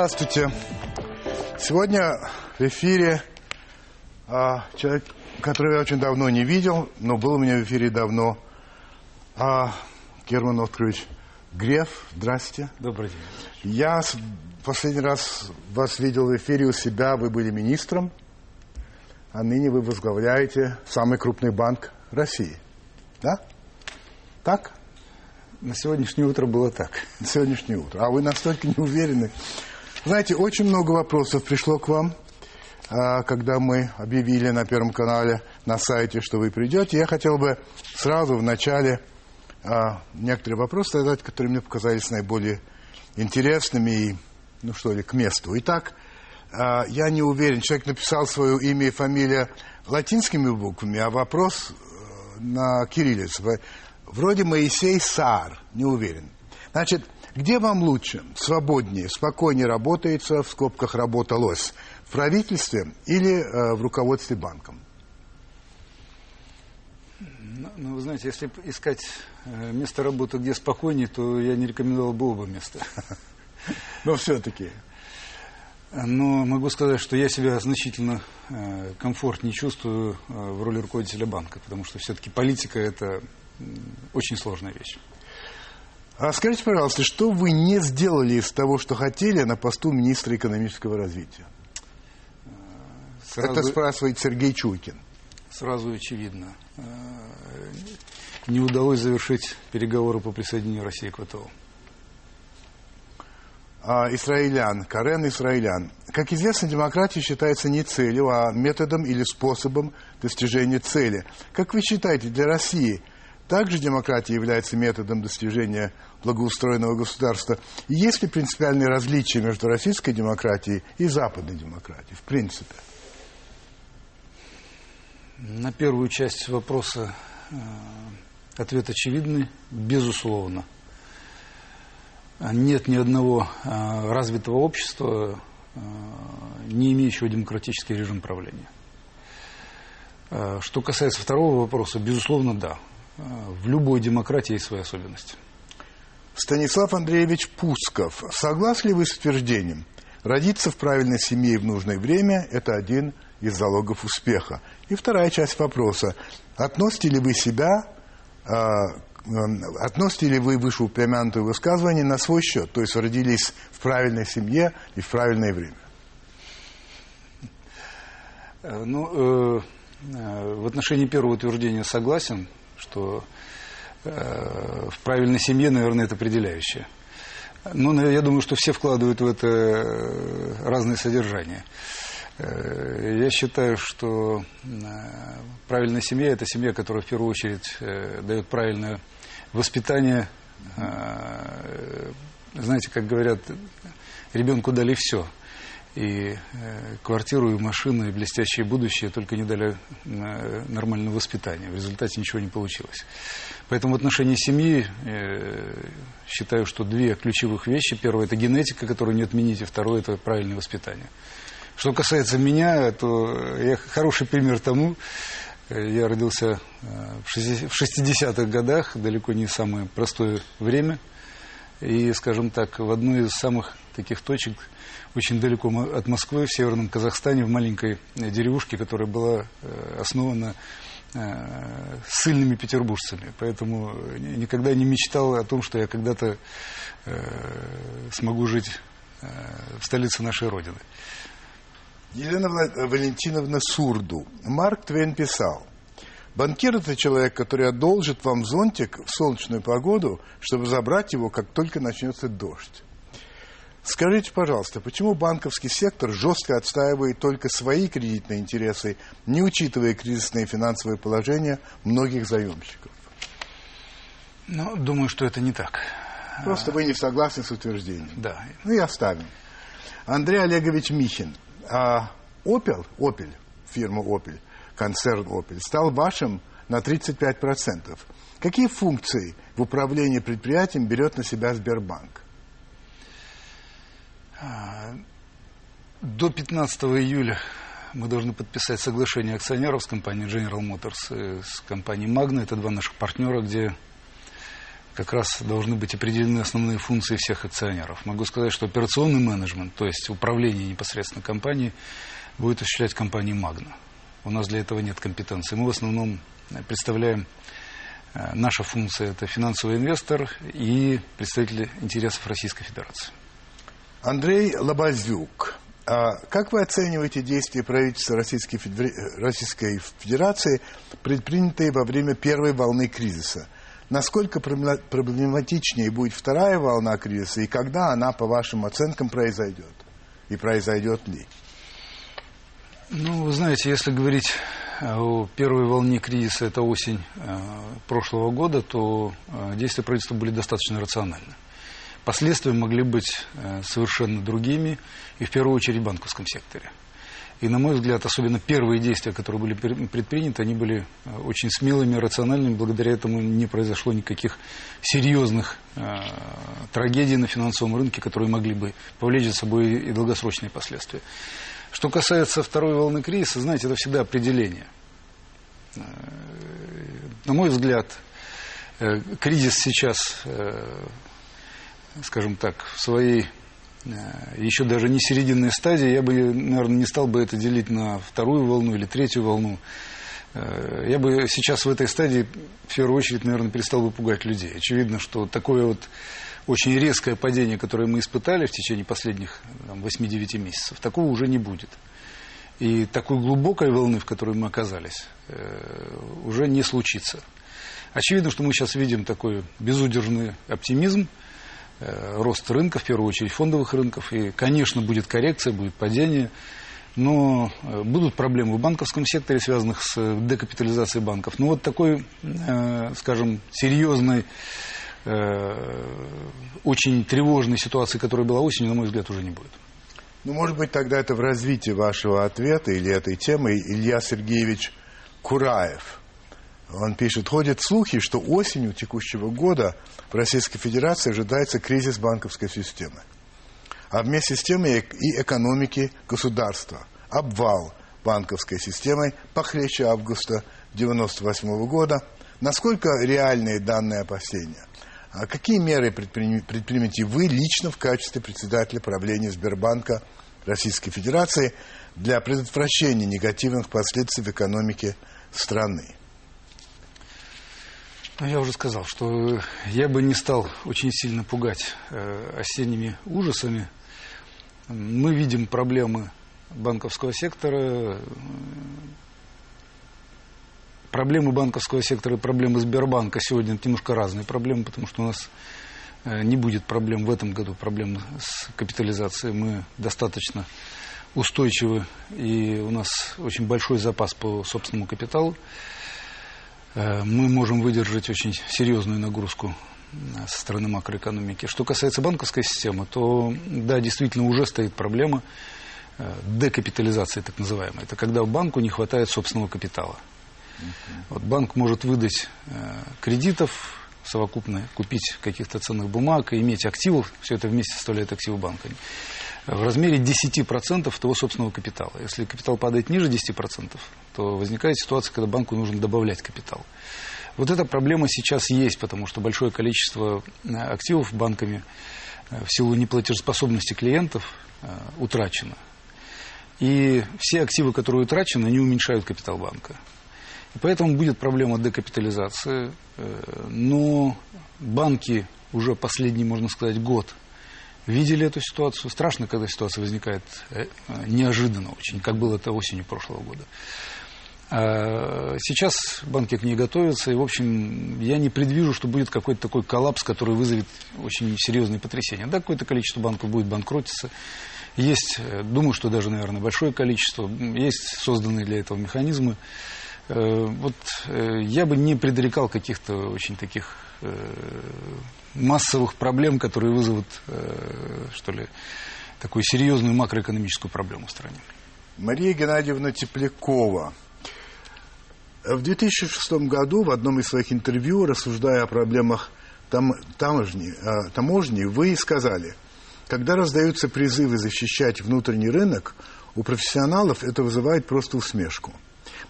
Здравствуйте. Сегодня в эфире а, человек, которого я очень давно не видел, но был у меня в эфире давно. А, Герман Оскарович Греф. Здравствуйте. Добрый день. Я последний раз вас видел в эфире у себя, вы были министром, а ныне вы возглавляете самый крупный банк России. Да? Так? На сегодняшнее утро было так. На сегодняшнее утро. А вы настолько не уверены. Знаете, очень много вопросов пришло к вам, а, когда мы объявили на Первом канале на сайте, что вы придете. Я хотел бы сразу в начале а, некоторые вопросы задать, которые мне показались наиболее интересными и, ну что ли, к месту. Итак, а, я не уверен, человек написал свое имя и фамилия латинскими буквами, а вопрос э, на кириллице. Вроде Моисей Саар, не уверен. Значит, где вам лучше, свободнее, спокойнее работается, в скобках работалось, в правительстве или э, в руководстве банком? Ну, ну, вы знаете, если искать э, место работы, где спокойнее, то я не рекомендовал бы оба места. Но все-таки. Но могу сказать, что я себя значительно э, комфортнее чувствую э, в роли руководителя банка, потому что все-таки политика – это очень сложная вещь. А скажите, пожалуйста, что вы не сделали из того, что хотели на посту министра экономического развития? Это Сразу, спрашивает Сергей Чуйкин. сразу очевидно. Э, Не удалось завершить переговоры по присоединению России к ВТО. А, Исраилян, Карен Исраилян. Как известно, демократия считается не целью, а методом или способом достижения цели. Как вы считаете, для России также демократия является методом достижения благоустроенного государства? Есть ли принципиальные различия между российской демократией и западной демократией, в принципе? На первую часть вопроса э, ответ очевидный, безусловно. Нет ни одного э, развитого общества, э, не имеющего демократический режим правления. Что касается второго вопроса, безусловно, да. В любой демократии есть свои особенности. Станислав Андреевич Пусков. Согласны ли вы с утверждением? Родиться в правильной семье и в нужное время – это один из залогов успеха. И вторая часть вопроса. Относите ли вы себя, э, э, относите ли вы вышеупомянутое высказывание на свой счет? То есть родились в правильной семье и в правильное время? Э, Ну, э, э, в отношении первого утверждения согласен, что в правильной семье, наверное, это определяющее. Но ну, я думаю, что все вкладывают в это э, разные содержания. Э, Я считаю, что э, правильная семья – это семья, которая в первую очередь э, дает правильное воспитание. Э, Знаете, как говорят, ребенку дали все – и э, квартиру, и машину, и блестящее будущее, только не дали э, нормального воспитания. В результате ничего не получилось. Поэтому в отношении семьи э, считаю, что две ключевых вещи. Первое – это генетика, которую не отменить, и второе – это правильное воспитание. Что касается меня, то я хороший пример тому. Я родился в 60 в 60-х годах, далеко не самое простое время. И, скажем так, в одной из самых таких точек, очень далеко от Москвы, в северном Казахстане, в маленькой э, деревушке, которая была э, основана э, сильными петербуржцами. Поэтому ни- никогда не мечтал о том, что я когда-то смогу жить в столице нашей Родины. Елена Валентиновна Сурду. Марк Твен писал, банкир – это человек, который одолжит вам зонтик в солнечную погоду, чтобы забрать его, как только начнется дождь. Скажите, пожалуйста, почему банковский сектор жестко отстаивает только свои кредитные интересы, не учитывая кризисное финансовое положение многих заемщиков? Но думаю, что это не так. Просто вы не согласны с утверждением. Да. Ну и оставим. Андрей Олегович Михин. А Opel, Opel, фирма Opel, концерн Opel, стал вашим на 35%. Какие функции в управлении предприятием берет на себя Сбербанк? До 15 июля мы должны подписать соглашение акционеров с компанией General Motors с компанией Magna. Это два наших партнера, где как раз должны быть определены основные функции всех акционеров. Могу сказать, что операционный менеджмент, то есть управление непосредственно компанией, будет осуществлять компания «Магна». У нас для этого нет компетенции. Мы в основном представляем, э, наша функция – это финансовый инвестор и представитель интересов Российской Федерации. Андрей Лобазюк. А как вы оцениваете действия правительства Российской, Федер... Российской Федерации, предпринятые во время первой волны кризиса? Насколько проблематичнее будет вторая волна кризиса и когда она, по вашим оценкам, произойдет? И произойдет ли? Ну, вы знаете, если говорить о первой волне кризиса, это осень э, прошлого года, то э, действия правительства были достаточно рациональны. Последствия могли быть э, совершенно другими, и в первую очередь в банковском секторе. И, на мой взгляд, особенно первые действия, которые были предприняты, они были э, очень смелыми, рациональными. Благодаря этому не произошло никаких серьезных э, трагедий на финансовом рынке, которые могли бы повлечь за собой и долгосрочные последствия. Что касается второй волны кризиса, знаете, это всегда определение. Э, на мой взгляд, кризис сейчас скажем так, в своей э, еще даже не серединной стадии, я бы, наверное, не стал бы это делить на вторую волну или третью волну. Э, я бы сейчас в этой стадии, в первую очередь, наверное, перестал бы пугать людей. Очевидно, что такое вот очень резкое падение, которое мы испытали в течение последних 8-9 месяцев, такого уже не будет. И такой глубокой волны, в которой мы оказались, э, уже не случится. Очевидно, что мы сейчас видим такой безудержный оптимизм, рост рынка, в первую очередь фондовых рынков. И, конечно, будет коррекция, будет падение. Но э, будут проблемы в банковском секторе, связанных с э, декапитализацией банков. Но вот такой, скажем, серьезной, очень тревожной ситуации, которая была осенью, на мой взгляд, уже не будет. Ну, может быть, тогда это в развитии вашего ответа или этой темы Илья Сергеевич Кураев – он пишет, ходят слухи, что осенью текущего года в Российской Федерации ожидается кризис банковской системы. А вместе с тем и экономики государства. Обвал банковской системы похлеще августа 1998 года. Насколько реальные данные опасения? А какие меры предпримете вы лично в качестве председателя правления Сбербанка Российской Федерации для предотвращения негативных последствий в экономике страны? Ну, я уже сказал, что я бы не стал очень сильно пугать э, осенними ужасами. Мы видим проблемы банковского сектора. Проблемы банковского сектора и проблемы Сбербанка сегодня немножко разные проблемы, потому что у нас э, не будет проблем в этом году, проблем с капитализацией. Мы достаточно устойчивы, и у нас очень большой запас по собственному капиталу. Э, мы можем выдержать очень серьезную нагрузку э, со стороны макроэкономики. Что касается банковской системы, то да, действительно уже стоит проблема э, декапитализации, так называемой. Это когда банку не хватает собственного капитала. Вот банк может выдать кредитов совокупно, купить каких-то ценных бумаг и иметь активов, все это вместе составляет активы банка в размере 10% того собственного капитала. Если капитал падает ниже 10%, то возникает ситуация, когда банку нужно добавлять капитал. Вот эта проблема сейчас есть, потому что большое количество э, активов банками э, в силу неплатежеспособности клиентов э, утрачено. И все активы, которые утрачены, они уменьшают капитал банка. И поэтому будет проблема декапитализации. Но банки уже последний, можно сказать, год видели эту ситуацию. Страшно, когда ситуация возникает неожиданно очень, как было это осенью прошлого года. А сейчас банки к ней готовятся, и, в общем, я не предвижу, что будет какой-то такой коллапс, который вызовет очень серьезные потрясения. Да, какое-то количество банков будет банкротиться. Есть, э, думаю, что даже, наверное, большое количество. Есть созданные для этого механизмы. Э, вот я бы не предрекал каких-то очень таких массовых проблем, которые вызовут, э, что ли, такую серьезную макроэкономическую проблему в стране. Мария Геннадьевна Теплякова. В 2006 году в одном из своих интервью, рассуждая о проблемах там, таможни, э, таможни, вы сказали, когда раздаются призывы защищать внутренний рынок, у профессионалов это вызывает просто усмешку.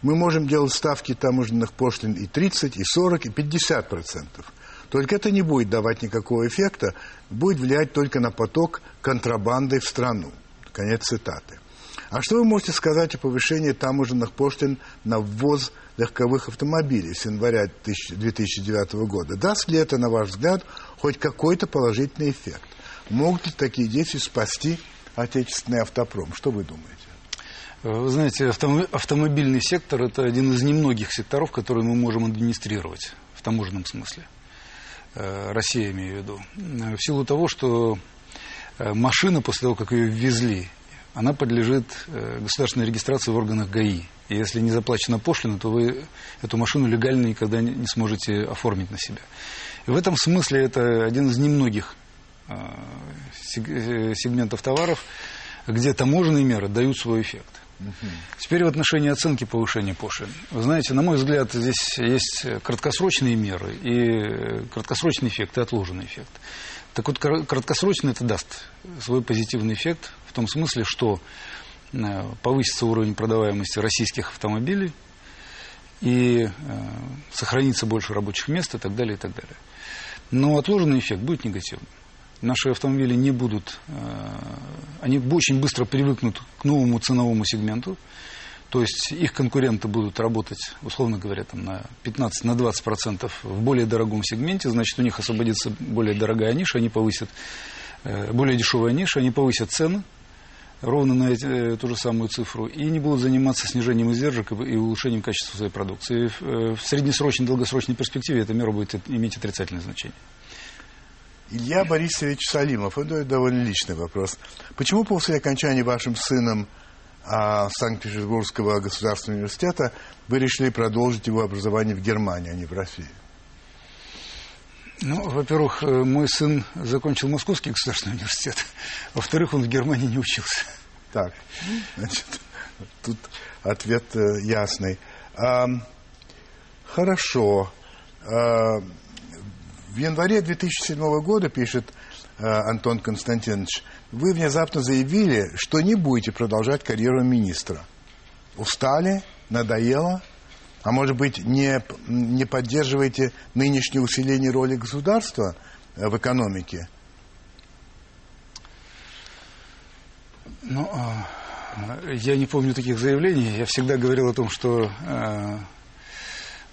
Мы можем делать ставки таможенных пошлин и 30, и 40, и 50 процентов – Только это не будет давать никакого эффекта, будет влиять только на поток контрабанды в страну. Конец цитаты. А что вы можете сказать о повышении таможенных пошлин на ввоз легковых автомобилей с января 2009 года? Даст ли это, на ваш взгляд, хоть какой-то положительный эффект? Могут ли такие действия спасти отечественный автопром? Что вы думаете? Вы знаете, автомобильный сектор – это один из немногих секторов, которые мы можем администрировать в таможенном смысле. Э, Россия, имею в виду. В силу того, что э, машина, после того, как ее ввезли, она подлежит э, государственной регистрации в органах ГАИ. И если не заплачена пошлина, то вы эту машину легально никогда не сможете оформить на себя. И в этом смысле это один из немногих э, э, сегментов товаров, где таможенные меры дают свой эффект. Теперь в отношении оценки повышения пошлин. Вы знаете, на мой взгляд, здесь есть краткосрочные меры и краткосрочный эффект и отложенный эффект. Так вот, краткосрочно это даст свой позитивный эффект в том смысле, что э, повысится уровень продаваемости российских автомобилей и э, сохранится больше рабочих мест и так далее, и так далее. Но отложенный эффект будет негативным. Наши автомобили не будут, э, они очень быстро привыкнут к новому ценовому сегменту, то есть их конкуренты будут работать, условно говоря, там, на 15-20% на 20% в более дорогом сегменте, значит, у них освободится более дорогая ниша, они повысят, э, более дешевая ниша, они повысят цены ровно на эти, э, ту же самую цифру и не будут заниматься снижением издержек и улучшением качества своей продукции. В, э, в среднесрочной, долгосрочной перспективе эта мера будет иметь отрицательное значение. Илья Борисович Салимов, это довольно личный вопрос. Почему после окончания вашим сыном а Санкт-Петербургского государственного университета, вы решили продолжить его образование в Германии, а не в России? Ну, во-первых, э, мой сын закончил Московский государственный университет. Во-вторых, он в Германии не учился. Так, значит, тут ответ э, ясный. А, хорошо. А, в январе 2007 года, пишет а, Антон Константинович, вы внезапно заявили, что не будете продолжать карьеру министра. Устали? Надоело? А может быть, не, не поддерживаете нынешнее усиление роли государства э, в экономике? Ну, а, я не помню таких заявлений. Я всегда говорил о том, что, э,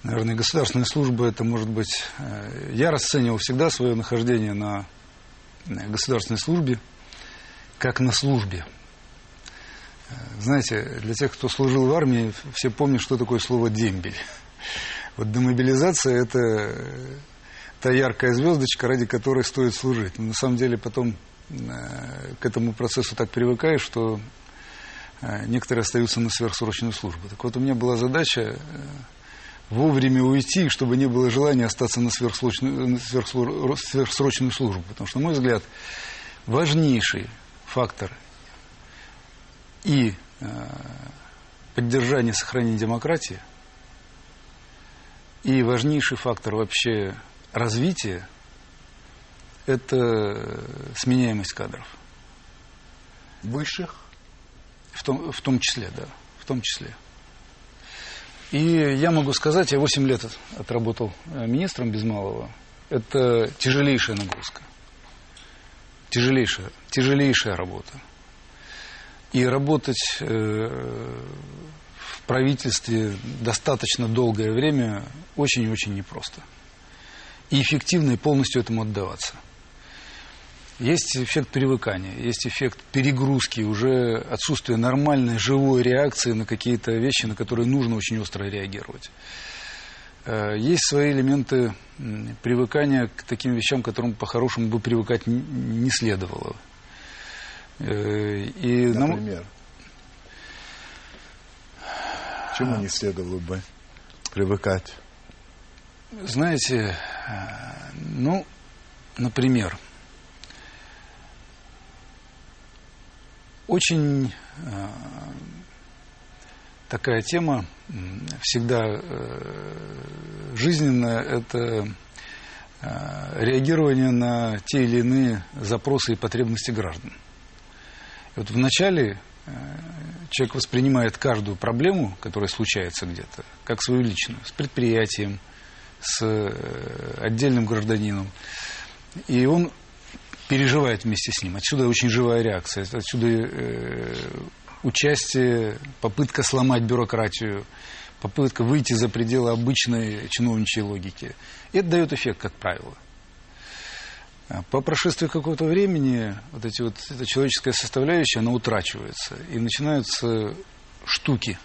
наверное, государственная служба, это может быть... Э, я расценивал всегда свое нахождение на государственной службе как на службе. Знаете, для тех, кто служил в армии, все помнят, что такое слово «дембель». Вот демобилизация – это та яркая звездочка, ради которой стоит служить. Но на самом деле потом э, к этому процессу так привыкаешь, что э, некоторые остаются на сверхсрочную службу. Так вот, у меня была задача э, вовремя уйти, чтобы не было желания остаться на сверхсрочную, на сверхсрочную службу. Потому что, на мой взгляд, важнейший фактор и э, поддержание, сохранение демократии, и важнейший фактор вообще развития – это сменяемость кадров. Высших? В том, в том числе, да, в том числе. И я могу сказать, я 8 лет отработал э, министром без малого. Это тяжелейшая нагрузка тяжелейшая, тяжелейшая работа. И работать э, в правительстве достаточно долгое время очень-очень непросто. И эффективно и полностью этому отдаваться. Есть эффект привыкания, есть эффект перегрузки, уже отсутствие нормальной живой реакции на какие-то вещи, на которые нужно очень остро реагировать. Э, есть свои элементы привыкания к таким вещам, к которым по-хорошему бы привыкать не следовало. Э, и Например? Нам... Чему не следовало бы привыкать? Знаете, э, ну, например, очень такая тема всегда э, жизненная – это э, реагирование на те или иные запросы и потребности граждан. Вот вначале э, человек воспринимает каждую проблему, которая случается где-то, как свою личную, с предприятием, с э, отдельным гражданином. И он переживает вместе с ним. Отсюда очень живая реакция. Отсюда э, участие, попытка сломать бюрократию, попытка выйти за пределы обычной чиновничьей логики. И это дает эффект, как правило. А по прошествии какого-то времени вот эти вот, эта человеческая составляющая, она утрачивается. И начинаются штуки.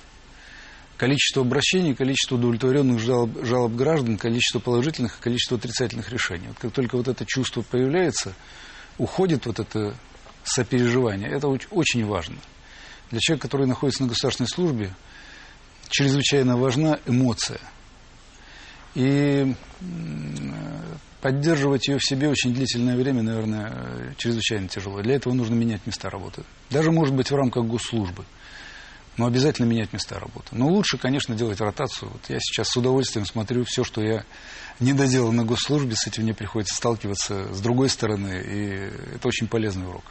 Количество обращений, количество удовлетворенных жалоб, жалоб граждан, количество положительных и количество отрицательных решений. Вот как только вот это чувство появляется, уходит вот это сопереживание. Это очень важно. Для человека, который находится на государственной службе, чрезвычайно важна эмоция. И поддерживать ее в себе очень длительное время, наверное, чрезвычайно тяжело. Для этого нужно менять места работы. Даже, может быть, в рамках госслужбы. Но обязательно менять места работы. Но лучше, конечно, делать ротацию. Вот я сейчас с удовольствием смотрю все, что я не доделал на госслужбе, с этим мне приходится сталкиваться с другой стороны, и это очень полезный урок.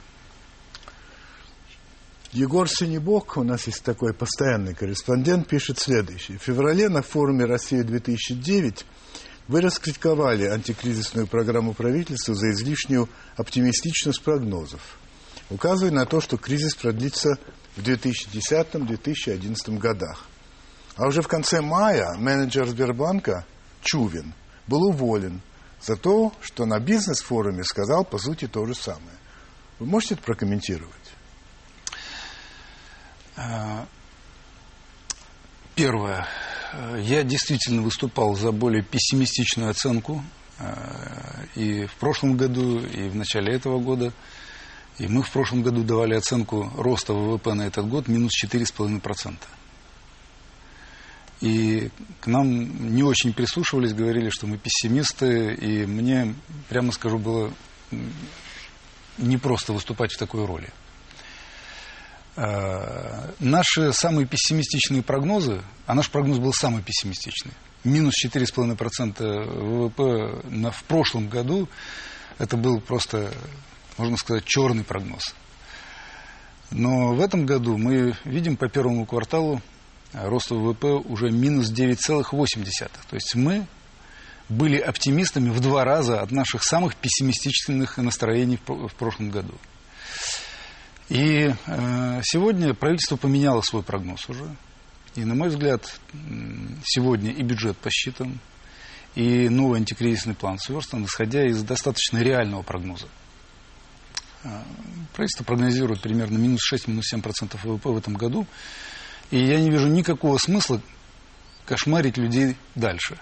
Егор Синебок, у нас есть такой постоянный корреспондент, пишет следующее. В феврале на форуме «Россия-2009» Вы раскритиковали антикризисную программу правительства за излишнюю оптимистичность прогнозов, указывая на то, что кризис продлится в 2010-2011 годах. А уже в конце мая менеджер Сбербанка Чувин был уволен за то, что на бизнес-форуме сказал, по сути, то же самое. Вы можете это прокомментировать? А, первое. Я действительно выступал за более пессимистичную оценку э, и в прошлом году, и в начале этого года. И мы в прошлом году давали оценку роста ВВП на этот год минус 4,5%. И к нам не очень прислушивались, говорили, что мы пессимисты, и мне, прямо скажу, было непросто выступать в такой роли. Э, наши самые пессимистичные прогнозы, а наш прогноз был самый пессимистичный, минус 4,5% ВВП на, в прошлом году, это был просто, можно сказать, черный прогноз. Но в этом году мы видим по первому кварталу рост ВВП уже минус 9,8%. То есть мы были оптимистами в два раза от наших самых пессимистичных настроений в прошлом году. И э, сегодня правительство поменяло свой прогноз уже. И, на мой взгляд, сегодня и бюджет посчитан, и новый антикризисный план сверстан, исходя из достаточно реального прогноза. Э, правительство прогнозирует примерно минус 6, минус 7% ВВП в этом году. И я не вижу никакого смысла кошмарить людей дальше.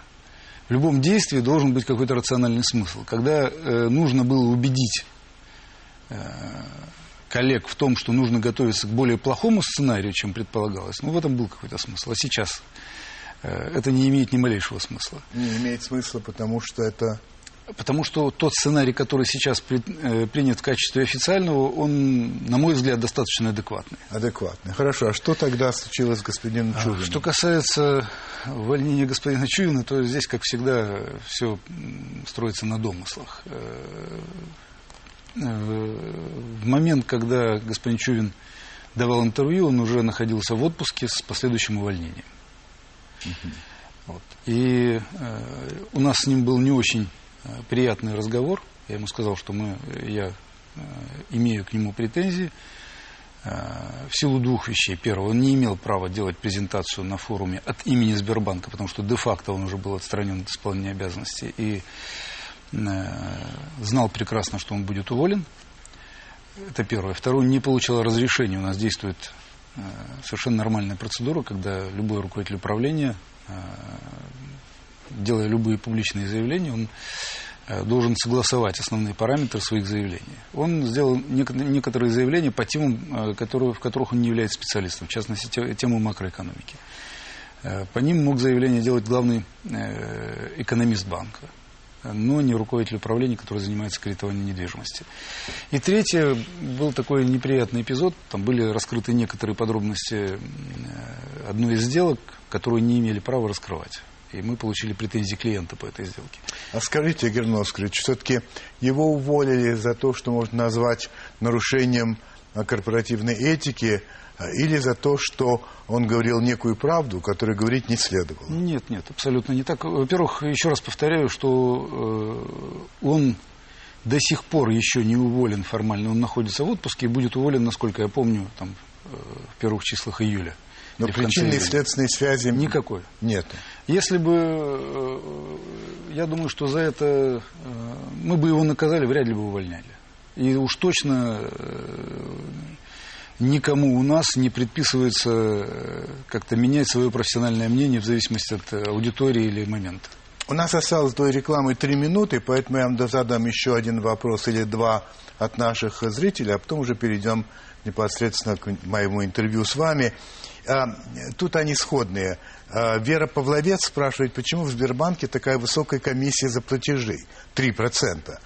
В любом действии должен быть какой-то рациональный смысл. Когда э, нужно было убедить э, коллег в том, что нужно готовиться к более плохому сценарию, чем предполагалось, ну, в этом был какой-то смысл. А сейчас э, это не имеет ни малейшего смысла. Не имеет смысла, потому что это... Потому что тот сценарий, который сейчас при, э, принят в качестве официального, он, на мой взгляд, достаточно адекватный. Адекватный. Хорошо. А что тогда случилось с господином а, Чувиным? Что касается увольнения господина Чувина, то здесь, как всегда, все строится на домыслах. Э, в момент, когда господин Чувин давал интервью, он уже находился в отпуске с последующим увольнением. Uh-huh. Вот. И э, у нас с ним был не очень э, приятный разговор. Я ему сказал, что мы, я э, имею к нему претензии э, в силу двух вещей. Первое, он не имел права делать презентацию на форуме от имени Сбербанка, потому что де-факто он уже был отстранен от исполнения обязанностей. И знал прекрасно, что он будет уволен. Это первое. Второе, не получил разрешения. У нас действует э, совершенно нормальная процедура, когда любой руководитель управления, э, делая любые публичные заявления, он должен согласовать основные параметры своих заявлений. Он сделал некоторые заявления по темам, которые, в которых он не является специалистом, в частности, тему макроэкономики. По ним мог заявление делать главный экономист банка но не руководитель управления, который занимается кредитованием недвижимости. И третье, был такой неприятный эпизод, там были раскрыты некоторые подробности э, одной из сделок, которую не имели права раскрывать. И мы получили претензии клиента по этой сделке. А скажите, Игорь Носкрич, все-таки его уволили за то, что можно назвать нарушением о корпоративной этике э, или за то, что он говорил некую правду, которую говорить не следовало? Нет, нет, абсолютно не так. Во-первых, еще раз повторяю, что э, он до сих пор еще не уволен формально. Он находится в отпуске и будет уволен, насколько я помню, там, э, в первых числах июля. Но причинной следственной связи никакой. Нет. Если бы, э, я думаю, что за это мы бы его наказали, вряд ли бы увольняли. И уж точно никому у нас не предписывается как-то менять свое профессиональное мнение в зависимости от аудитории или момента. У нас осталось до рекламы три минуты, поэтому я вам задам еще один вопрос или два от наших зрителей, а потом уже перейдем непосредственно к моему интервью с вами. А, тут они сходные. А, Вера Павловец спрашивает, почему в Сбербанке такая высокая комиссия за платежи? 3%.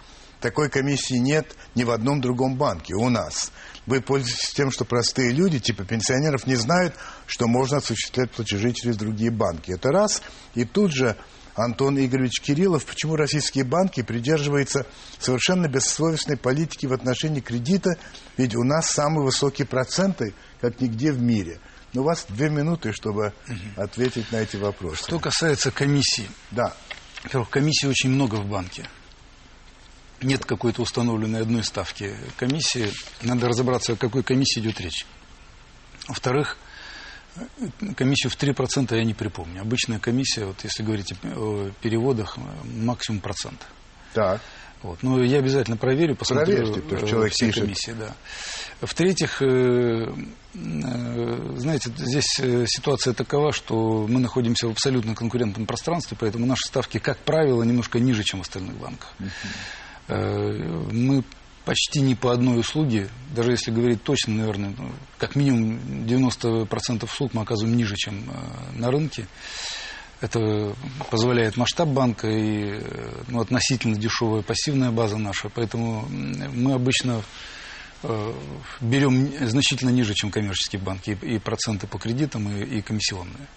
Такой комиссии нет ни в одном другом банке у нас. Вы пользуетесь тем, что простые люди, типа пенсионеров, не знают, что можно осуществлять платежи через другие банки. Это раз. И тут же Антон Игоревич Кириллов, почему российские банки придерживаются совершенно бессовестной политики в отношении кредита, ведь у нас самые высокие проценты, как нигде в мире – но у вас две минуты, чтобы угу. ответить на эти вопросы. Что касается комиссии. Да. Во-первых, комиссий очень много в банке. Нет какой-то установленной одной ставки комиссии. Надо разобраться, о какой комиссии идет речь. Во-вторых, комиссию в 3% я не припомню. Обычная комиссия, вот если говорить о переводах, максимум процент. Так. Вот. Но я обязательно проверю, посмотрю Проверьте, то, что человек все пишет. комиссии. Да. В-третьих, э, э, знаете, здесь э, ситуация такова, что мы находимся в абсолютно конкурентном пространстве, поэтому наши ставки, как правило, немножко ниже, чем в остальных банках. Мы почти ни по одной услуге, даже если говорить точно, наверное, ну, как минимум 90% услуг мы оказываем ниже, чем на рынке. Это позволяет масштаб банка и ну, относительно дешевая пассивная база наша. Поэтому мы обычно э, берем значительно ниже, чем коммерческие банки, и, проценты по кредитам, и, и комиссионные.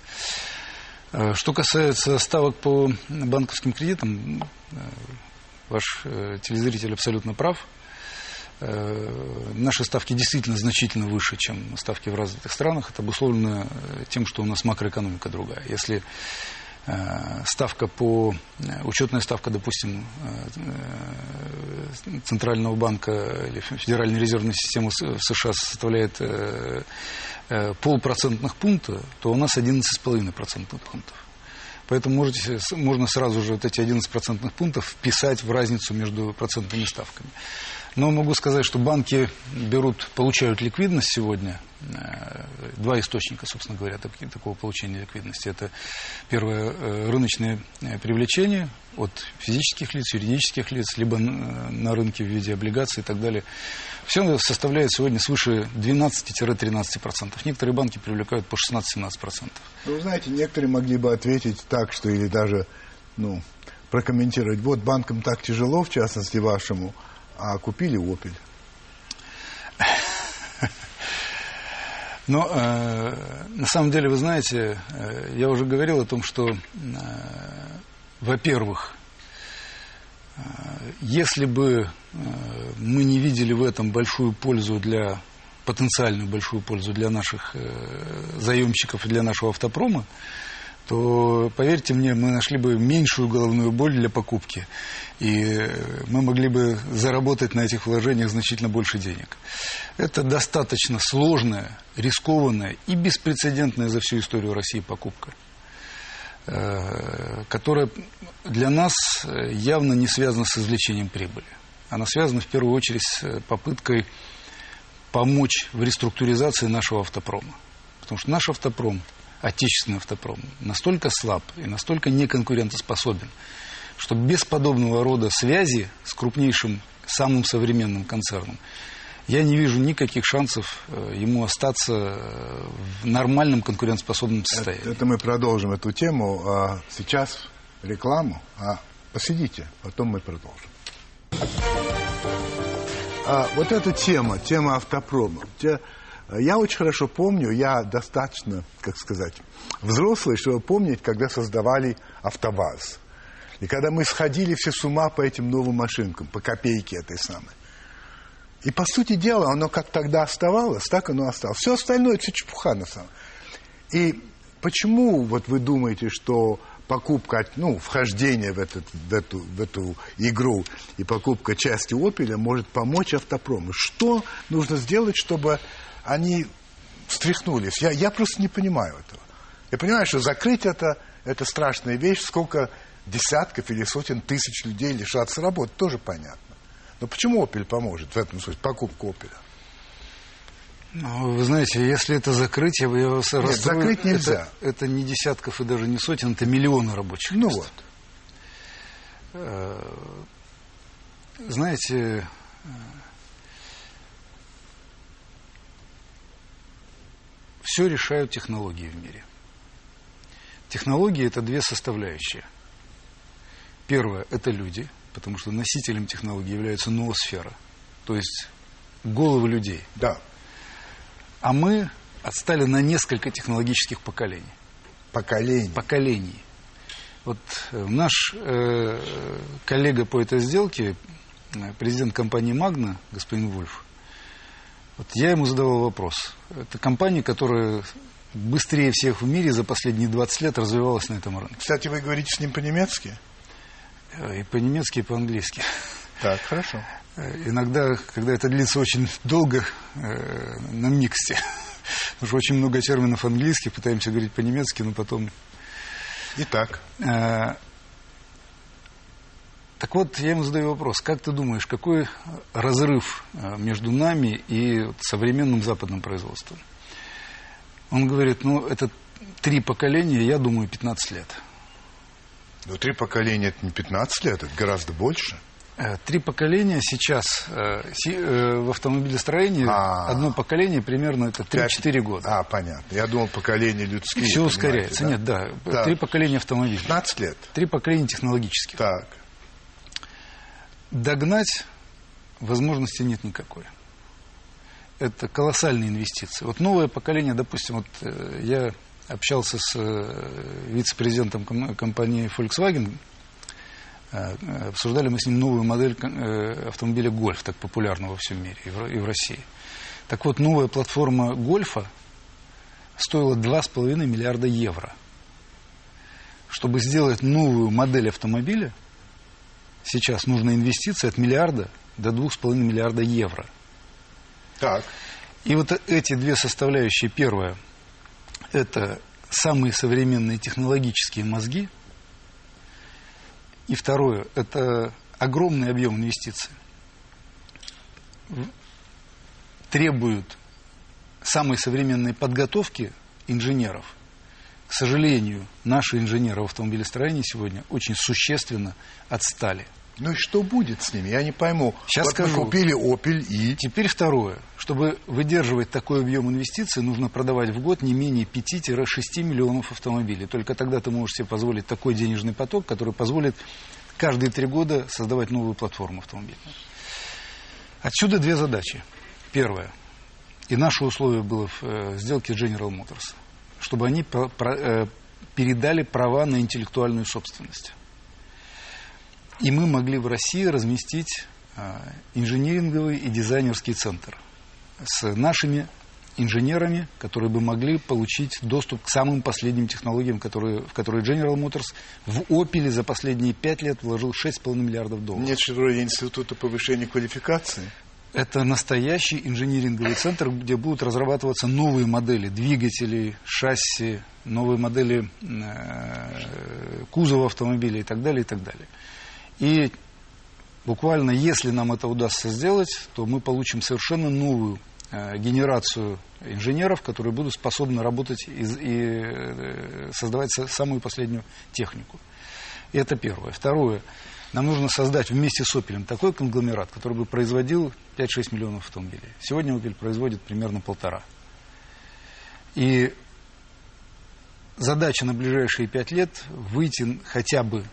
Э, что касается ставок по банковским кредитам, э, ваш э, телезритель абсолютно прав. Э, наши ставки действительно значительно выше, чем ставки в развитых странах. Это обусловлено э, тем, что у нас макроэкономика другая. Если э, ставка по учетная ставка, допустим, Центрального банка или Федеральной резервной системы США составляет полпроцентных пункта, то у нас 11,5 процентных пунктов. Поэтому можете, можно сразу же вот эти 11 процентных пунктов вписать в разницу между процентными ставками. Но могу сказать, что банки берут, получают ликвидность сегодня. Э, два источника, собственно говоря, такого получения ликвидности. Это первое э, рыночное э, привлечение от физических лиц, юридических лиц, либо на рынке в виде облигаций и так далее. Все составляет сегодня свыше 12-13%. Некоторые банки привлекают по 16-17%. Ну, вы знаете, некоторые могли бы ответить так, что или даже ну, прокомментировать. Вот банкам так тяжело, в частности вашему, а купили «Опель». Но э, на самом деле, вы знаете, э, я уже говорил о том, что, э, во-первых, э, если бы мы не видели в этом большую пользу для потенциальную большую пользу для наших э, заемщиков и для нашего автопрома, то, поверьте мне, мы нашли бы меньшую головную боль для покупки. И мы могли бы заработать на этих вложениях значительно больше денег. Это достаточно сложная, рискованная и беспрецедентная за всю историю России покупка, э, которая для нас явно не связана с извлечением прибыли. Она связана в первую очередь с попыткой помочь в реструктуризации нашего автопрома. Потому что наш автопром – отечественный автопром настолько слаб и настолько неконкурентоспособен, что без подобного рода связи с крупнейшим, самым современным концерном я не вижу никаких шансов э, ему остаться э, в нормальном конкурентоспособном состоянии. Это, это мы продолжим эту тему. А сейчас рекламу. А посидите, потом мы продолжим. А, вот эта тема, тема автопрома. Я очень хорошо помню, я достаточно, как сказать, взрослый, чтобы помнить, когда создавали «АвтоВАЗ». И когда мы сходили все с ума по этим новым машинкам, по копейке этой самой. И, по сути дела, оно как тогда оставалось, так оно осталось. Все остальное – это чепуха на самом И почему вот вы думаете, что покупка, ну, вхождение в, этот, в, эту, в эту игру и покупка части «Опеля» может помочь автопрому? Что нужно сделать, чтобы они встряхнулись? Я, я просто не понимаю этого. Я понимаю, что закрыть это – это страшная вещь. Сколько десятков или сотен тысяч людей лишатся работы, тоже понятно. Но почему Opel поможет в этом смысле, покупка Opel? Ну, вы знаете, если это закрыть, я, я вас Нет, закрыть нельзя. Это, это не десятков и даже не сотен, это миллионы рабочих ну мест. вот. Э, знаете, э, все решают технологии в мире. Технологии – это две составляющие. Первое – это люди, потому что носителем технологий является ноосфера, то есть головы людей. Да. А мы отстали на несколько технологических поколений. Поколений. Поколений. Вот э, наш э, коллега по этой сделке, э, президент компании «Магна», господин Вольф, вот я ему задавал вопрос. Это компания, которая быстрее всех в мире за последние 20 лет развивалась на этом рынке. Кстати, вы говорите с ним по-немецки? И по-немецки, и по-английски. Так, хорошо. Иногда, когда это длится очень долго, на миксте. Потому что очень много терминов английских, пытаемся говорить по-немецки, но потом... Итак. Так вот, я ему задаю вопрос. Как ты думаешь, какой разрыв между нами и современным западным производством? Он говорит, ну, это три поколения, я думаю, 15 лет. Ну, три поколения – это не 15 лет, это гораздо больше. Три поколения сейчас э, э, в автомобилестроении, А. одно поколение примерно это 3-4 года. А, понятно. Я думал, поколение людские. Все ускоряется. понимаете, Нет, да, Да. три поколения автомобилей. 15 лет. Три поколения технологических. Так. Догнать возможности нет никакой. Это колоссальные инвестиции. Вот новое поколение, допустим, вот э, я общался с э, вице-президентом ком- компании Volkswagen, э, э, обсуждали мы с ним новую модель э, автомобиля Гольф, так популярного во всем мире и в, России. Так вот, новая платформа Гольфа стоила 2,5 миллиарда евро. Чтобы сделать новую модель автомобиля, сейчас нужна инвестиция от миллиарда до 2,5 миллиарда евро. Так. И вот эти две составляющие, первое, это самые современные технологические мозги, и второе, это огромный объем инвестиций. Требуют самой современной подготовки инженеров. К сожалению, наши инженеры в автомобилестроении сегодня очень существенно отстали. Ну и что будет с ними? Я не пойму. Сейчас вот скажу. мы купили Opel и... Теперь второе. Чтобы выдерживать такой объем инвестиций, нужно продавать в год не менее 5-6 миллионов автомобилей. Только тогда ты можешь себе позволить такой денежный поток, который позволит каждые три года создавать новую платформу автомобильную. Отсюда две задачи. Первое. И наше условие было в э, сделке с General Motors. Чтобы они э, передали права на интеллектуальную собственность. И мы могли в России разместить а, инжиниринговый и дизайнерский центр с нашими инженерами, которые бы могли получить доступ к самым последним технологиям, которые, в которые General Motors в Opel за последние пять лет вложил 6,5 миллиардов долларов. Нет что вроде института повышения квалификации. Это настоящий инжиниринговый центр, где будут разрабатываться новые модели двигателей, шасси, новые модели э, кузова автомобиля и так далее, и так далее. И буквально, если нам это удастся сделать, то мы получим совершенно новую э, генерацию инженеров, которые будут способны работать и, э, создавать са- самую последнюю технику. И это первое. Второе. Нам нужно создать вместе с Opel такой конгломерат, который бы производил 5-6 миллионов автомобилей. Сегодня Opel производит примерно полтора. И задача на ближайшие пять лет выйти хотя бы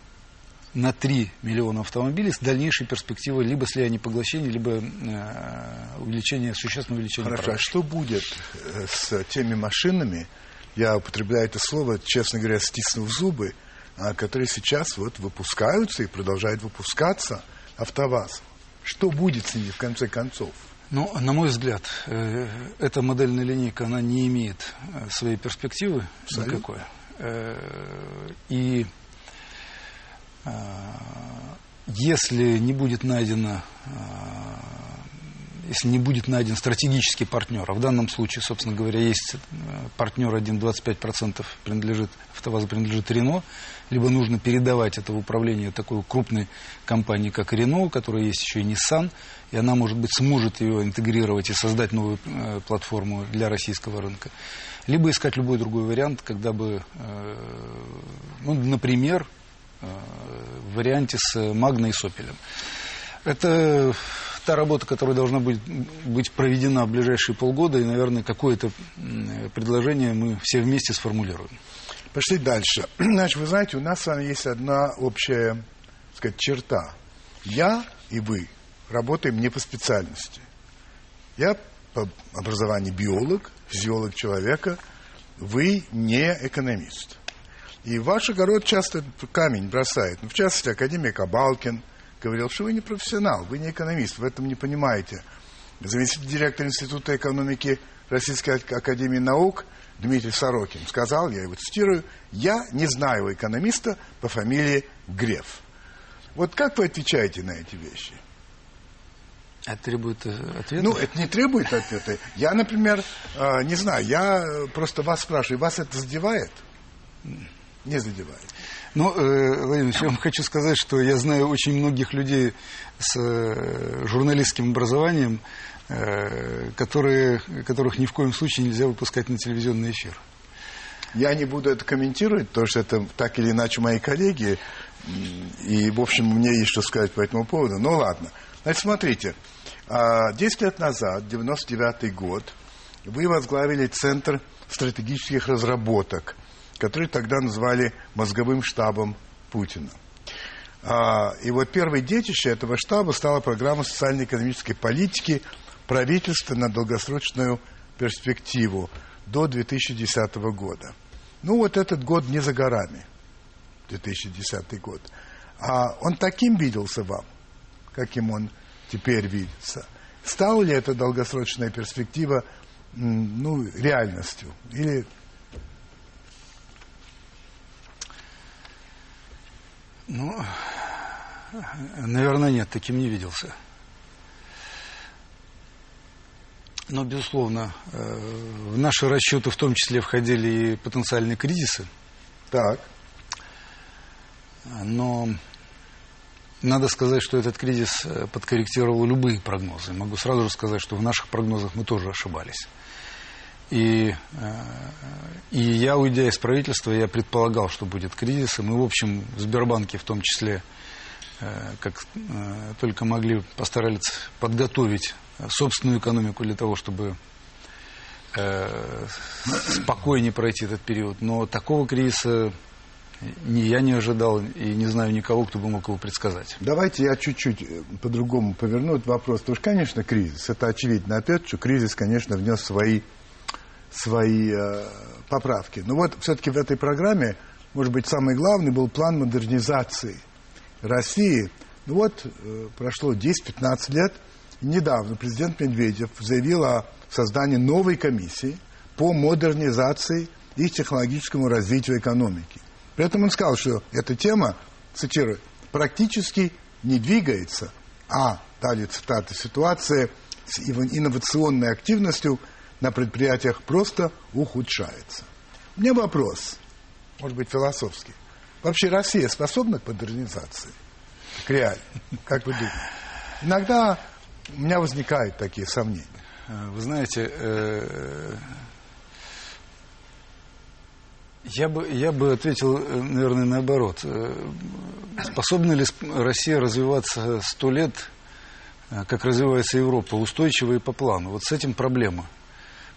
на 3 миллиона автомобилей с дальнейшей перспективой либо слияния поглощения, либо э, увеличения, существенного увеличения Хорошо, а продаж. что будет э, с теми машинами, я употребляю это слово, честно говоря, стиснув зубы, а, которые сейчас вот выпускаются и продолжают выпускаться АвтоВАЗ. Что будет с ними в конце концов? Ну, на мой взгляд, э, эта модельная линейка, она не имеет э, своей перспективы Абсолютно. никакой. Э, И если не будет найдено э, если не будет найден стратегический партнер, а в данном случае, собственно говоря, есть э, партнер один, 25% принадлежит, АвтоВАЗу принадлежит Рено, либо нужно передавать это в управление такой крупной компании, как Рено, у которой есть еще и Nissan, и она, может быть, сможет ее интегрировать и создать новую э, платформу для российского рынка. Либо искать любой другой вариант, когда бы, э, ну, например, в варианте с Магной и Сопелем. Это та работа, которая должна быть, быть проведена в ближайшие полгода, и, наверное, какое-то предложение мы все вместе сформулируем. Пошли дальше. Значит, вы знаете, у нас с вами есть одна общая, так сказать, черта. Я и вы работаем не по специальности. Я по образованию биолог, физиолог человека, вы не экономист. И ваш огород часто камень бросает. Ну, в частности, академик Абалкин говорил, что вы не профессионал, вы не экономист, в этом не понимаете. Заместитель директора Института экономики Российской Академии Наук Дмитрий Сорокин сказал, я его цитирую, «Я не знаю экономиста по фамилии Греф». Вот как вы отвечаете на эти вещи? Это требует э, ответа? Ну, это не требует ответа. Я, например, э, не знаю, я просто вас спрашиваю, вас это задевает? Не задевает. Ну, э, Владимир я вам хочу сказать, что я знаю очень многих людей с э, журналистским образованием, э, которые, которых ни в коем случае нельзя выпускать на телевизионный эфир. Я не буду это комментировать, потому что это так или иначе мои коллеги, и, в общем, мне есть что сказать по этому поводу. Ну, ладно. Значит, смотрите, а, 10 лет назад, 99 год, вы возглавили Центр стратегических разработок, который тогда назвали мозговым штабом Путина. А, И вот первой детище этого штаба стала программа социально-экономической политики правительства на долгосрочную перспективу до 2010 года. Ну, вот этот год не за горами, 2010 год. А он таким виделся вам, каким он теперь видится. Стала ли эта долгосрочная перспектива ну, реальностью? Или Ну, наверное, нет, таким не виделся. Но, безусловно, э, в наши расчеты в том числе входили и потенциальные кризисы. так? Но надо сказать, что этот кризис э, подкорректировал любые прогнозы. Могу сразу же сказать, что в наших прогнозах мы тоже ошибались. И, э, и я, уйдя из правительства, я предполагал, что будет кризис. И мы, в общем, в Сбербанке в том числе, э, как э, только могли, постарались подготовить собственную экономику для того, чтобы спокойнее пройти этот период. Но такого кризиса ни я не ожидал и не знаю никого, кто бы мог его предсказать. Давайте я чуть-чуть по-другому поверну этот вопрос. Потому что, конечно, кризис. Это очевидно. Опять же, кризис, конечно, внес свои, свои э, поправки. Но вот все-таки в этой программе, может быть, самый главный был план модернизации России. Ну вот, э, прошло 10-15 лет. Недавно президент Медведев заявил о создании новой комиссии по модернизации и технологическому развитию экономики. При этом он сказал, что эта тема, цитирую, практически не двигается, а, далее цитата, ситуация с инновационной активностью на предприятиях просто ухудшается. У меня вопрос, может быть, философский. Вообще Россия способна к модернизации? К реально? Как вы думаете? Иногда у меня возникают такие сомнения. Э, Вы знаете, э, я бы, я бы ответил, э, наверное, наоборот. Способна ли Россия развиваться сто лет, как развивается Европа, устойчиво и по плану? Вот с этим проблема.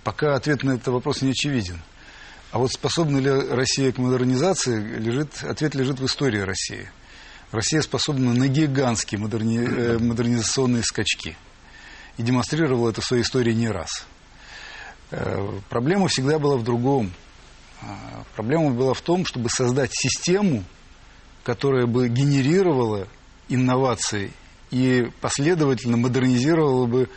Пока ответ на этот вопрос не очевиден. А вот способна ли Россия к модернизации, лежит, ответ лежит в истории России. Россия способна на гигантские модерни, э, модернизационные скачки. И демонстрировала это в своей истории не раз. Э, Проблема всегда была в другом. А, Проблема была в том, чтобы создать систему, которая бы генерировала инновации и последовательно модернизировала бы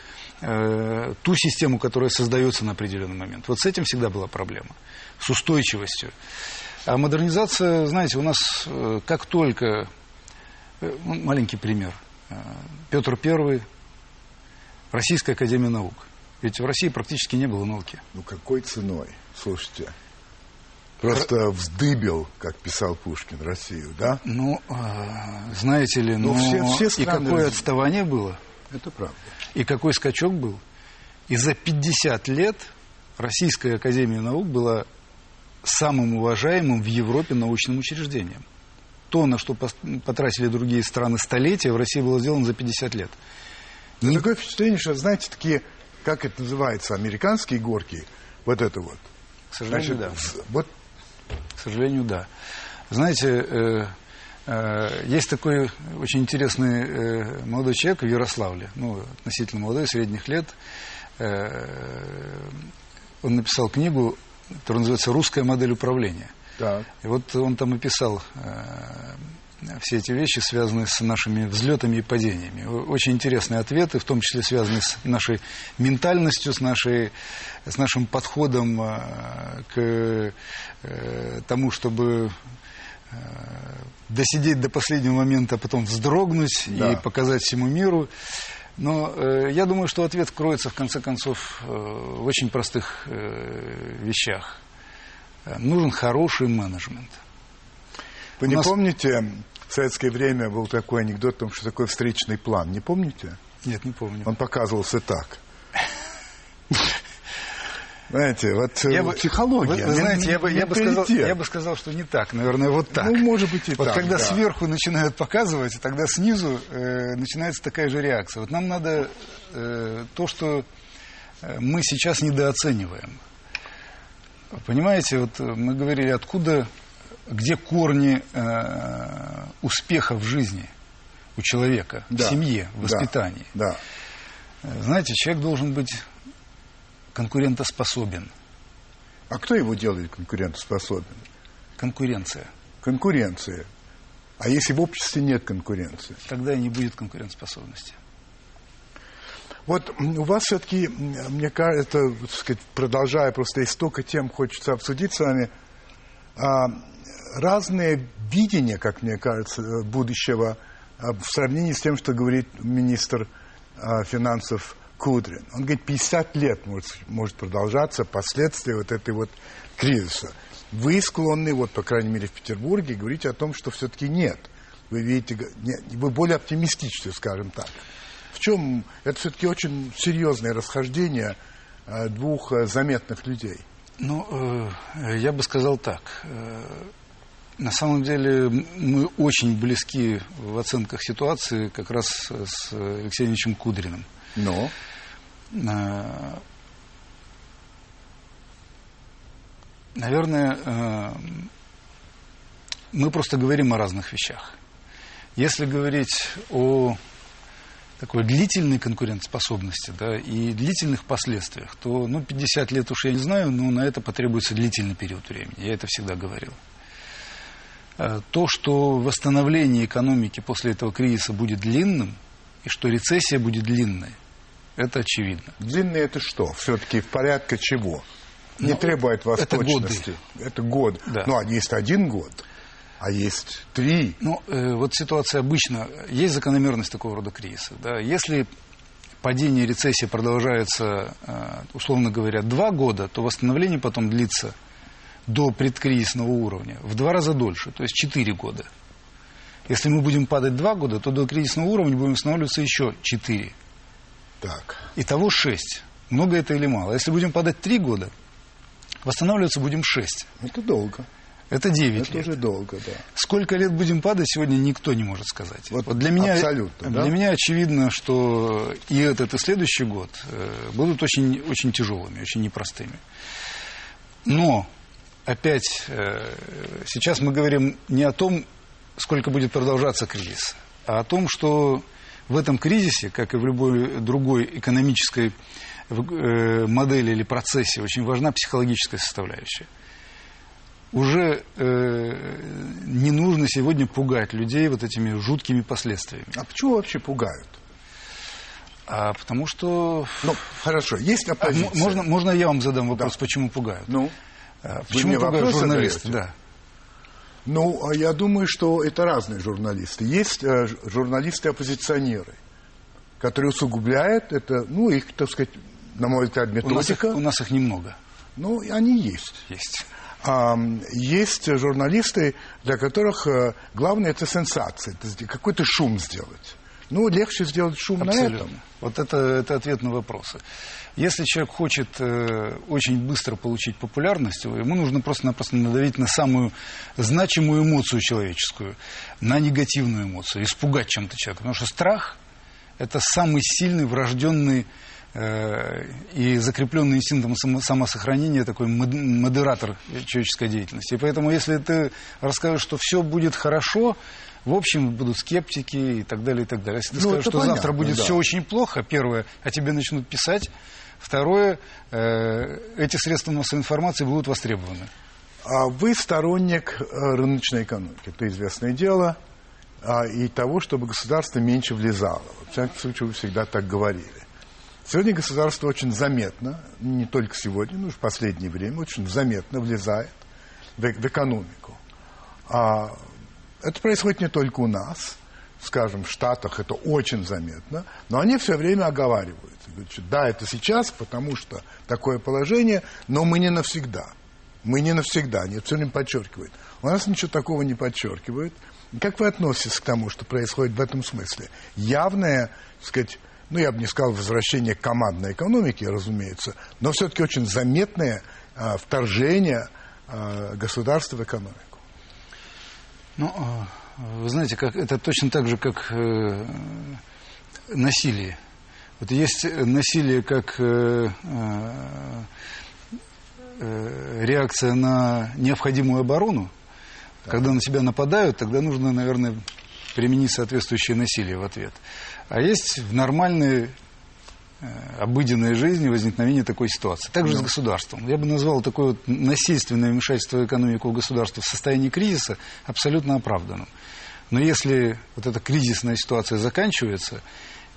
э, ту систему, которая создается на определенный момент. Вот с этим всегда была проблема, с устойчивостью. А модернизация, знаете, у нас э, как только... Э, маленький пример. Петр I, Российская Академия Наук. Ведь в России практически не было науки. Ну, какой ценой? Слушайте, просто вздыбил, как писал Пушкин, Россию, да? Ну, знаете ли, ну, все, все и какое отставание было. Это правда. И какой скачок был. И за 50 лет Российская Академия Наук была самым уважаемым в Европе научным учреждением. То, на что потратили другие страны столетия, в России было сделано за 50 лет. Но такое впечатление, что, знаете, такие, как это называется, американские горки, вот это вот. К сожалению, Значит, да. Вот. К сожалению, да. Знаете, э, есть такой очень интересный э, молодой человек в Ярославле, ну, относительно молодой, средних лет. Э, он написал книгу который называется «Русская модель управления». Так. И вот он там описал э, все эти вещи, связанные с нашими взлетами и падениями. Очень интересные ответы, в том числе связанные с нашей ментальностью, с, нашей, с нашим подходом э, к э, тому, чтобы э, досидеть до последнего момента, а потом вздрогнуть да. и показать всему миру. Но э, я думаю, что ответ кроется, в конце концов, э, в очень простых э, вещах. Нужен хороший менеджмент. Вы У не нас... помните, в советское время был такой анекдот о том, что такое встречный план. Не помните? Нет, не помню. Он показывался так. Знаете, вот я бы, психология. Вы, вы знаете, я бы, я, бы сказал, я бы сказал, что не так. Наверное, вот так. Ну, может быть, и вот так. когда да. сверху начинают показывать, тогда снизу э, начинается такая же реакция. Вот нам надо э, то, что э, мы сейчас недооцениваем. Понимаете, вот мы говорили, откуда, где корни э, успеха в жизни у человека, да. в семье, в воспитании. Да. да. Знаете, человек должен быть конкурентоспособен. А кто его делает конкурентоспособен? Конкуренция. Конкуренция. А если в обществе нет конкуренции? Тогда и не будет конкурентоспособности. Вот у вас все-таки, мне кажется, так сказать, продолжая, просто есть столько тем, хочется обсудить с вами, а, разные видения, как мне кажется, будущего а, в сравнении с тем, что говорит министр а, финансов Кудрин. Он говорит, 50 лет может, может продолжаться последствия вот этой вот кризиса. Вы склонны, вот, по крайней мере, в Петербурге, говорить о том, что все-таки нет. Вы видите, вы более оптимистичны, скажем так. В чем это все-таки очень серьезное расхождение э, двух э, заметных людей? Ну, э, я бы сказал так. На самом деле мы очень близки в оценках ситуации как раз с Алексеем Ильичем Кудриным. Но? Э, наверное, э, мы просто говорим о разных вещах. Если говорить о такой длительной конкурентоспособности да, и длительных последствиях, то ну, 50 лет уж я не знаю, но на это потребуется длительный период времени. Я это всегда говорил. Э, то, что восстановление экономики после этого кризиса будет длинным, и что рецессия будет длинной – это очевидно. Длинный это что? Все-таки в порядке чего? Не ну, требует восточности. Это, годы. это год. Да. Ну, а есть один год, а есть три. Ну, э, вот ситуация обычно... Есть закономерность такого рода кризиса. Да? Если падение рецессии продолжается, э, условно говоря, два года, то восстановление потом длится до предкризисного уровня в два раза дольше, то есть четыре года. Если мы будем падать два года, то до кризисного уровня будем восстанавливаться еще четыре. Так. Итого 6. Много это или мало? Если будем падать 3 года, восстанавливаться будем 6. Это долго. Это 9 Это лет. уже долго, да. Сколько лет будем падать, сегодня никто не может сказать. Вот, вот для меня, абсолютно, для да? меня очевидно, что и этот, и следующий год э, будут очень, очень тяжелыми, очень непростыми. Но, опять, э, сейчас мы говорим не о том, сколько будет продолжаться кризис, а о том, что в этом кризисе, как и в любой другой экономической э, модели или процессе, очень важна психологическая составляющая. Уже э, не нужно сегодня пугать людей вот этими жуткими последствиями. А почему вообще пугают? А потому что... Ну, хорошо, есть оппозиция. А, можно, можно я вам задам вопрос, да. почему пугают? Ну, а, почему пугают журналисты? Да. Ну, а я думаю, что это разные журналисты. Есть э, журналисты-оппозиционеры, которые усугубляют это, ну, их, так сказать, на мой взгляд, методика. У нас их, у нас их немного. Ну, они есть. Есть. А, есть журналисты, для которых э, главное это сенсация, это какой-то шум сделать. Ну, легче сделать шум Абсолютно. на этом. Вот это, это ответ на вопросы. Если человек хочет э, очень быстро получить популярность, ему нужно просто-напросто надавить на самую значимую эмоцию человеческую, на негативную эмоцию, испугать чем-то человека. Потому что страх – это самый сильный врожденный э, и закрепленный инстинктом само, самосохранения такой модератор человеческой деятельности. И поэтому, если ты расскажешь, что все будет хорошо, в общем, будут скептики и так далее, и так далее. Если ты ну, скажешь, что понятно, завтра будет да. все очень плохо, первое, а тебе начнут писать, второе, э, эти средства массовой информации будут востребованы. А вы сторонник э, рыночной экономики, это известное дело, а, и того, чтобы государство меньше влезало. В всяком случае, вы всегда так говорили. Сегодня государство очень заметно, не только сегодня, но и в последнее время, очень заметно влезает в, в экономику. А это происходит не только у нас, скажем, в Штатах это очень заметно, но они все время оговаривают. Что да, это сейчас, потому что такое положение, но мы не навсегда. Мы не навсегда, они все время подчеркивают. У нас ничего такого не подчеркивают. Как вы относитесь к тому, что происходит в этом смысле? Явное, так сказать, ну, я бы не сказал возвращение к командной экономике, разумеется, но все-таки очень заметное а, вторжение а, государства в экономику. Ну, а, вы знаете, как, это точно так же, как э, насилие. Вот есть насилие как э, э, э, реакция на необходимую оборону. Да. Когда на тебя нападают, тогда нужно, наверное, применить соответствующее насилие в ответ. А есть в нормальной Э, обыденной жизни возникновения такой ситуации. Также с государством. Я бы назвал такое вот насильственное вмешательство в экономику государства в состоянии кризиса абсолютно оправданным. Но если вот эта кризисная ситуация заканчивается,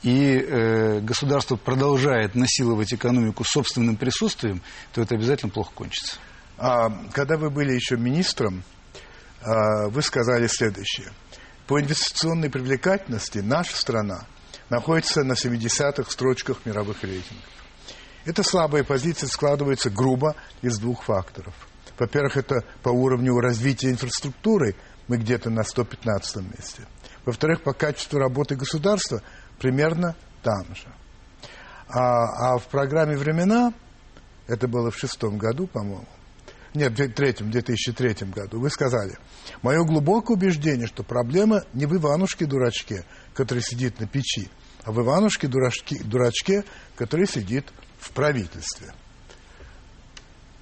и э, государство продолжает насиловать экономику собственным присутствием, то это обязательно плохо кончится. А, когда вы были еще министром, а, вы сказали следующее. По инвестиционной привлекательности наша страна находится на 70-х строчках мировых рейтингов. Эта слабая позиция складывается грубо из двух факторов. Во-первых, это по уровню развития инфраструктуры мы где-то на 115 месте. Во-вторых, по качеству работы государства примерно там же. А, а в программе «Времена», это было в шестом году, по-моему, нет, в третьем, 2003 году, вы сказали, мое глубокое убеждение, что проблема не в Иванушке-дурачке, который сидит на печи, а в Иванушке дурачки, дурачке, который сидит в правительстве.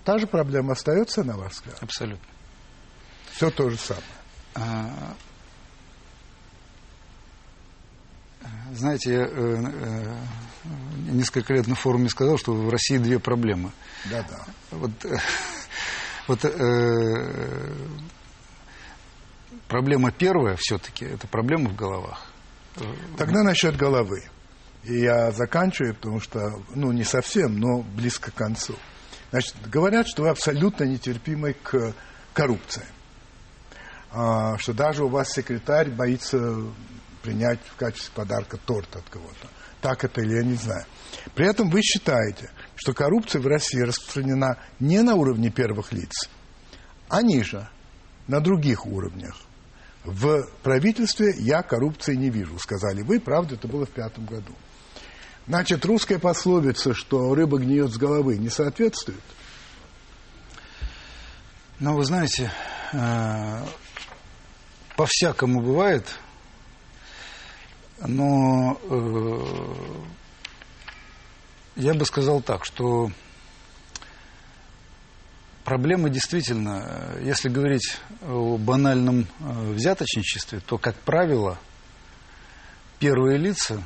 Та же проблема остается, на ваш взгляд? Абсолютно. Все то же самое. А, знаете, я э, э, несколько лет на форуме сказал, что в России две проблемы. Да, да. Вот, э, вот э, проблема первая все-таки это проблема в головах. Тогда насчет головы. И я заканчиваю, потому что, ну, не совсем, но близко к концу. Значит, говорят, что вы абсолютно нетерпимы к коррупции. А, что даже у вас секретарь боится принять в качестве подарка торт от кого-то. Так это или я не знаю. При этом вы считаете, что коррупция в России распространена не на уровне первых лиц, а ниже, на других уровнях. В правительстве я коррупции не вижу, сказали вы. Правда, это было в пятом году. Значит, русская пословица, что рыба гниет с головы, не соответствует? Ну, вы знаете, э, по-всякому бывает, но э, я бы сказал так, что Проблема действительно, если говорить о банальном э, взяточничестве, то, как правило, первые лица...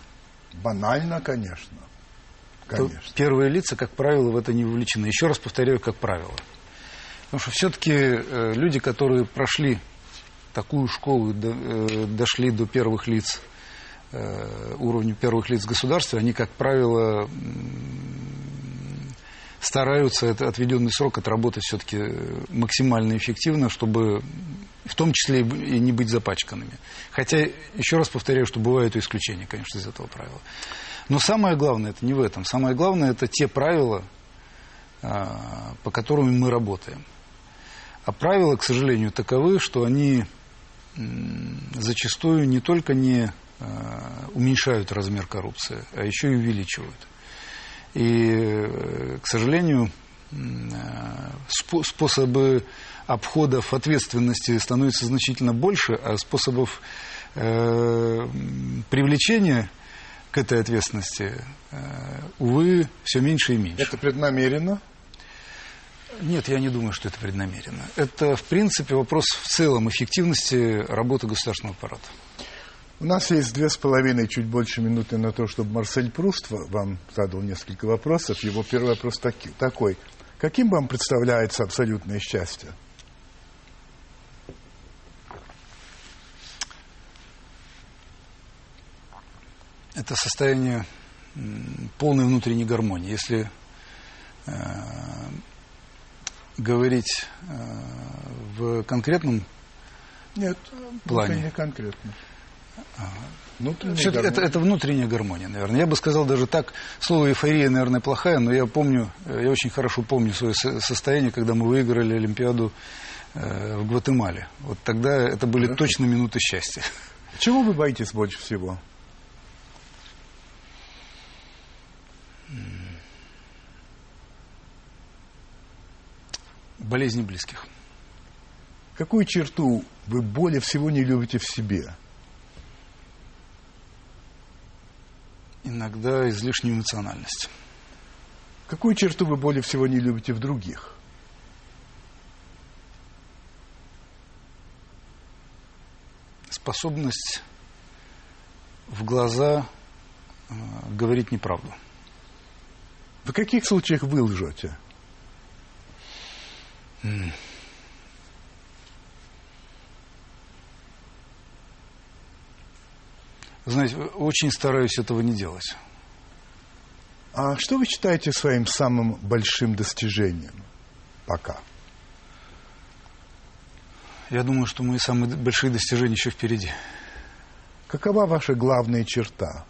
Банально, конечно. конечно. Первые лица, как правило, в это не вовлечены. Еще раз повторяю, как правило. Потому что все-таки э, люди, которые прошли такую школу, э, дошли до первых лиц э, уровню первых лиц государства, они, как правило, стараются этот отведенный срок отработать все-таки максимально эффективно, чтобы в том числе и не быть запачканными. Хотя, еще раз повторяю, что бывают исключения, конечно, из этого правила. Но самое главное, это не в этом. Самое главное, это те правила, а, по которым мы работаем. А правила, к сожалению, таковы, что они зачастую не только не а, уменьшают размер коррупции, а еще и увеличивают. И, э, к сожалению, а, способы обходов ответственности становится значительно больше, а способов э, привлечения к этой ответственности, э, увы, все меньше и меньше. Это преднамеренно? Нет, я не думаю, что это преднамеренно. Это, в принципе, вопрос в целом эффективности работы государственного аппарата. У нас есть две с половиной, чуть больше минуты на то, чтобы Марсель Пруст вам задал несколько вопросов. Его первый вопрос таки, такой. Каким вам представляется абсолютное счастье? это состояние полной внутренней гармонии. Если э, говорить э, в конкретном Нет, плане. не конкретно. Внутренняя это, это внутренняя гармония, наверное. Я бы сказал даже так, слово эйфория, наверное, плохая, но я помню, я очень хорошо помню свое состояние, когда мы выиграли Олимпиаду э, в Гватемале. Вот тогда это были Хорошо. точно минуты счастья. Чего вы боитесь больше всего? болезни близких. Какую черту вы более всего не любите в себе? Иногда излишнюю эмоциональность. Какую черту вы более всего не любите в других? Способность в глаза э, говорить неправду. В каких случаях вы лжете? Знаете, очень стараюсь этого не делать. А что вы считаете своим самым большим достижением пока? Я думаю, что мои самые большие достижения еще впереди. Какова ваша главная черта?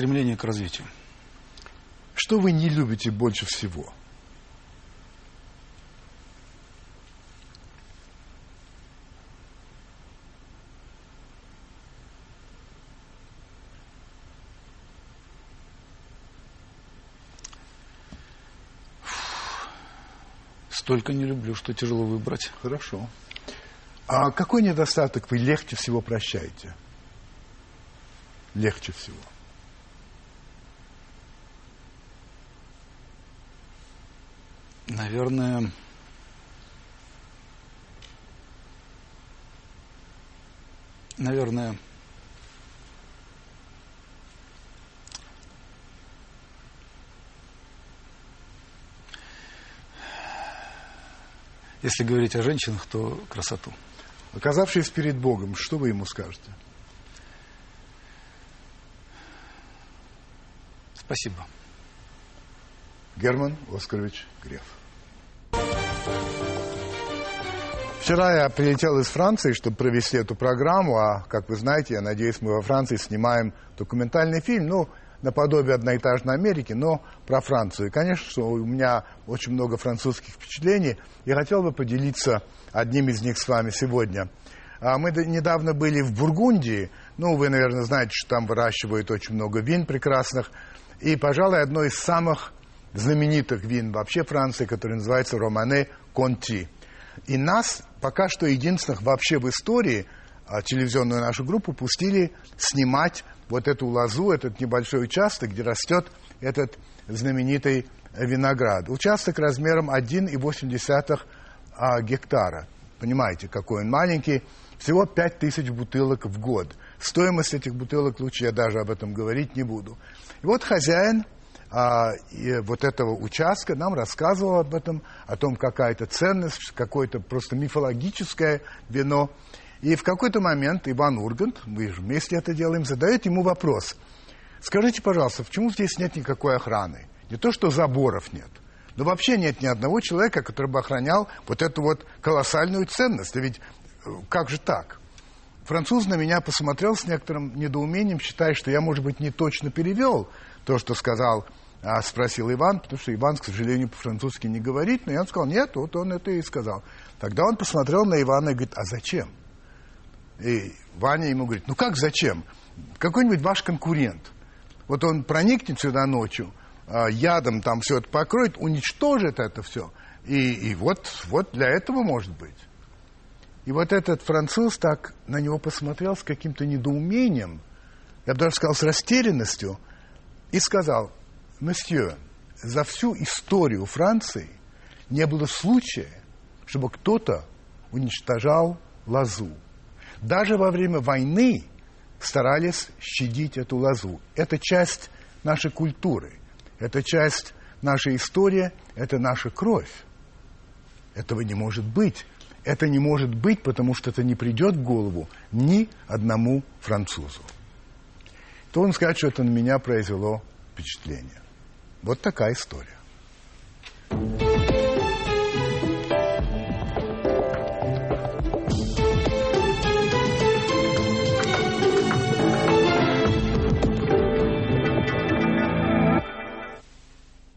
стремление к развитию. Что вы не любите больше всего? Столько не люблю, что тяжело выбрать. Хорошо. А какой недостаток вы легче всего прощаете? Легче всего. Наверное, наверное, если говорить о женщинах, то красоту. Оказавшись перед Богом, что вы ему скажете? Спасибо. Герман Оскарович Греф. Вчера я прилетел из Франции, чтобы провести эту программу, а, как вы знаете, я надеюсь, мы во Франции снимаем документальный фильм, ну, наподобие одноэтажной Америки, но про Францию. И, конечно, у меня очень много французских впечатлений, и хотел бы поделиться одним из них с вами сегодня. А, мы недавно были в Бургундии, ну, вы, наверное, знаете, что там выращивают очень много вин прекрасных, и, пожалуй, одно из самых знаменитых вин вообще Франции, которое называется Романе Конти. И нас пока что единственных вообще в истории а, телевизионную нашу группу пустили снимать вот эту лозу, этот небольшой участок, где растет этот знаменитый виноград. Участок размером 1,8 а, гектара. Понимаете, какой он маленький. Всего 5000 бутылок в год. Стоимость этих бутылок лучше я даже об этом говорить не буду. И вот хозяин а, и вот этого участка, нам рассказывал об этом, о том, какая то ценность, какое-то просто мифологическое вино. И в какой-то момент Иван Ургант, мы же вместе это делаем, задает ему вопрос. Скажите, пожалуйста, почему здесь нет никакой охраны? Не то, что заборов нет, но вообще нет ни одного человека, который бы охранял вот эту вот колоссальную ценность. А ведь э, как же так? Француз на меня посмотрел с некоторым недоумением, считая, что я, может быть, не точно перевел то, что сказал а, спросил Иван, потому что Иван, к сожалению, по-французски не говорит, но я сказал, нет, вот он это и сказал. Тогда он посмотрел на Ивана и говорит, а зачем? И Ваня ему говорит, ну как зачем? Какой-нибудь ваш конкурент. Вот он проникнет сюда ночью, а, ядом там все это покроет, уничтожит это все. И, и вот, вот для этого может быть. И вот этот француз так на него посмотрел с каким-то недоумением, я бы даже сказал, с растерянностью, и сказал, Месье, за всю историю Франции не было случая, чтобы кто-то уничтожал лозу. Даже во время войны старались щадить эту лозу. Это часть нашей культуры, это часть нашей истории, это наша кровь. Этого не может быть. Это не может быть, потому что это не придет в голову ни одному французу. То он скажет, что это на меня произвело впечатление. Вот такая история.